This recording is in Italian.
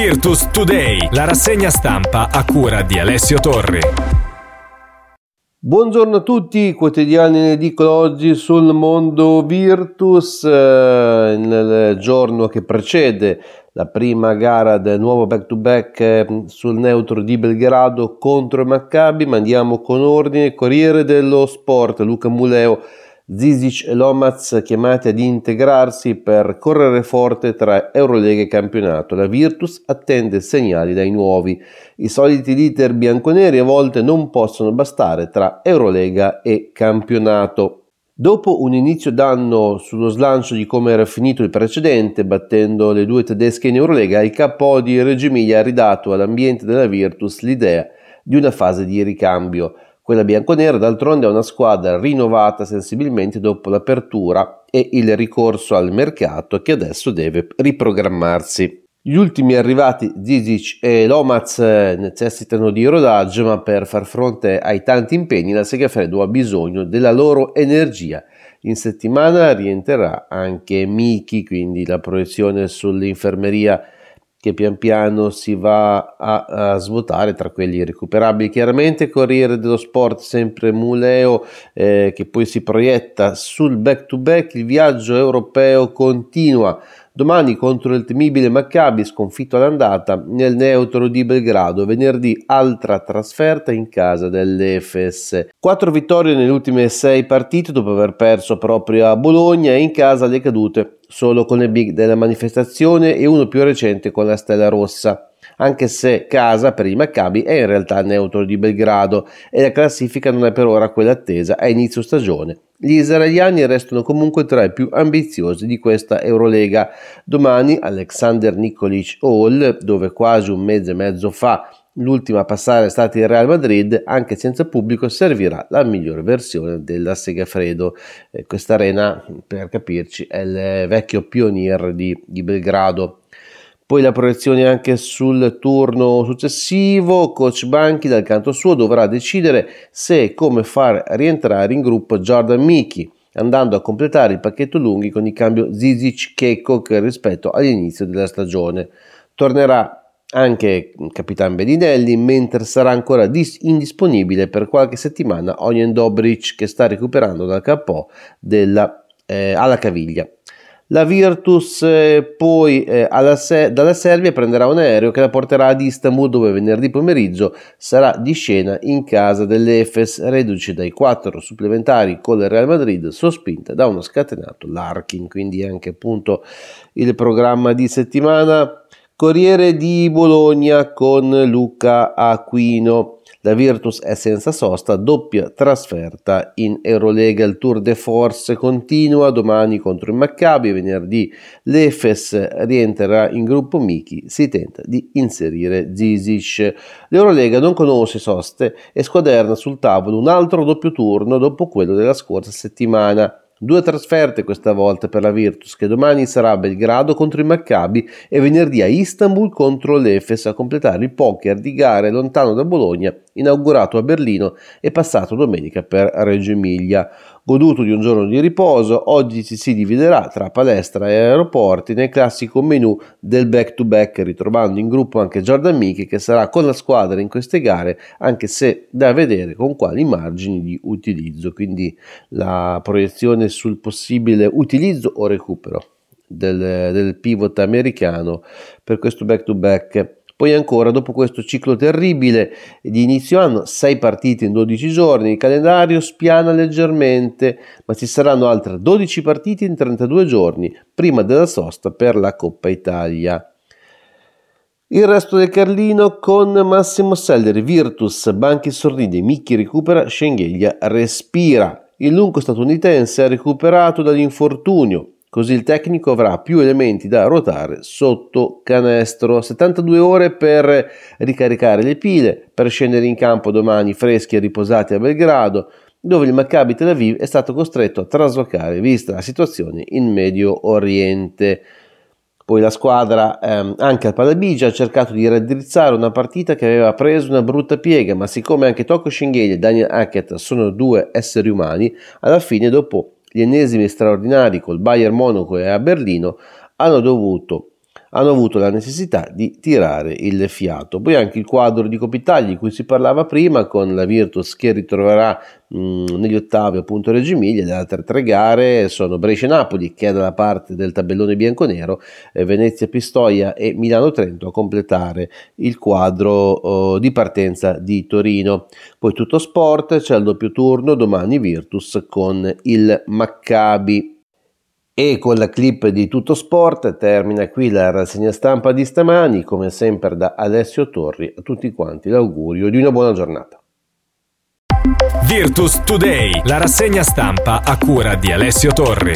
Virtus Today, la rassegna stampa a cura di Alessio Torri. Buongiorno a tutti, quotidiani in edicola oggi sul mondo Virtus, eh, nel giorno che precede la prima gara del nuovo back-to-back eh, sul neutro di Belgrado contro Maccabi, ma andiamo con ordine, Corriere dello Sport, Luca Muleo Zizic e Lomaz chiamati ad integrarsi per correre forte tra Eurolega e campionato. La Virtus attende segnali dai nuovi. I soliti leader bianconeri a volte non possono bastare tra Eurolega e campionato. Dopo un inizio d'anno sullo slancio di come era finito il precedente, battendo le due tedesche in Eurolega, il capo di Reggio Emilia ha ridato all'ambiente della Virtus l'idea di una fase di ricambio. Quella bianconera d'altronde è una squadra rinnovata sensibilmente dopo l'apertura e il ricorso al mercato che adesso deve riprogrammarsi. Gli ultimi arrivati Zizic e Lomaz necessitano di rodaggio, ma per far fronte ai tanti impegni la Segafredo ha bisogno della loro energia. In settimana rientrerà anche Miki, quindi la proiezione sull'infermeria che pian piano si va a, a, svuotare tra quelli recuperabili. Chiaramente Corriere dello Sport, sempre Muleo, eh, che poi si proietta sul back-to-back, il viaggio europeo continua. Domani contro il temibile Maccabi, sconfitto all'andata nel neutro di Belgrado. Venerdì altra trasferta in casa dell'Efes. Quattro vittorie nelle ultime sei partite dopo aver perso proprio a Bologna e in casa le cadute solo con le big della manifestazione e uno più recente con la Stella Rossa anche se casa per i Maccabi è in realtà neutro di Belgrado e la classifica non è per ora quella attesa a inizio stagione. Gli israeliani restano comunque tra i più ambiziosi di questa Eurolega. Domani Alexander Nikolic Hall, dove quasi un mese e mezzo fa l'ultima a passare è stata il Real Madrid, anche senza pubblico servirà la migliore versione della Segafredo. Eh, questa arena, per capirci, è il vecchio pionier di, di Belgrado. Poi la proiezione anche sul turno successivo, coach Banchi dal canto suo dovrà decidere se e come far rientrare in gruppo Jordan Miki, andando a completare il pacchetto lunghi con il cambio Zizic Kekok rispetto all'inizio della stagione. Tornerà anche Capitan Bedinelli, mentre sarà ancora dis- indisponibile per qualche settimana Onyen Dobric che sta recuperando dal capo della, eh, alla caviglia. La Virtus eh, poi eh, Se- dalla Serbia prenderà un aereo che la porterà ad Istanbul dove venerdì pomeriggio sarà di scena in casa dell'Efes reduce dai quattro supplementari con il Real Madrid sospinta da uno scatenato Larkin quindi anche appunto il programma di settimana Corriere di Bologna con Luca Aquino la Virtus è senza sosta, doppia trasferta in Eurolega. Il Tour de Force continua domani contro il Maccabi, venerdì l'Efes rientrerà in gruppo Miki, si tenta di inserire Zizic. L'Eurolega non conosce soste e squaderna sul tavolo un altro doppio turno dopo quello della scorsa settimana. Due trasferte questa volta per la Virtus che domani sarà a Belgrado contro il Maccabi e venerdì a Istanbul contro l'Efes a completare il poker di gare lontano da Bologna inaugurato a Berlino e passato domenica per Reggio Emilia. Goduto di un giorno di riposo, oggi ci si dividerà tra palestra e aeroporti nel classico menu del back-to-back, ritrovando in gruppo anche Jordan Mickey che sarà con la squadra in queste gare, anche se da vedere con quali margini di utilizzo. Quindi la proiezione sul possibile utilizzo o recupero del, del pivot americano per questo back-to-back poi ancora, dopo questo ciclo terribile di inizio anno, 6 partite in 12 giorni, il calendario spiana leggermente, ma ci saranno altre 12 partite in 32 giorni, prima della sosta per la Coppa Italia. Il resto del Carlino con Massimo Selleri, Virtus, Banchi sorride, Micchi recupera, Schengelia respira. Il lungo statunitense ha recuperato dall'infortunio, Così il tecnico avrà più elementi da ruotare sotto canestro. 72 ore per ricaricare le pile, per scendere in campo domani freschi e riposati a Belgrado, dove il Maccabi Tel Aviv è stato costretto a traslocare vista la situazione in Medio Oriente. Poi la squadra, ehm, anche al Palabigia, ha cercato di raddrizzare una partita che aveva preso una brutta piega, ma siccome anche Tocco Schingheli e Daniel Hackett sono due esseri umani, alla fine dopo gli ennesimi straordinari col Bayern Monaco e a Berlino hanno dovuto hanno avuto la necessità di tirare il fiato. Poi anche il quadro di Copitagli di cui si parlava prima con la Virtus che ritroverà mh, negli ottavi appunto Reggio Emilia, le altre tre gare sono Brescia-Napoli che è dalla parte del tabellone bianconero, eh, Venezia-Pistoia e Milano-Trento a completare il quadro oh, di partenza di Torino. Poi tutto sport, c'è il doppio turno domani Virtus con il Maccabi. E con la clip di Tutto Sport termina qui la rassegna stampa di stamani, come sempre da Alessio Torri, a tutti quanti l'augurio di una buona giornata. Virtus Today, la rassegna stampa a cura di Alessio Torri.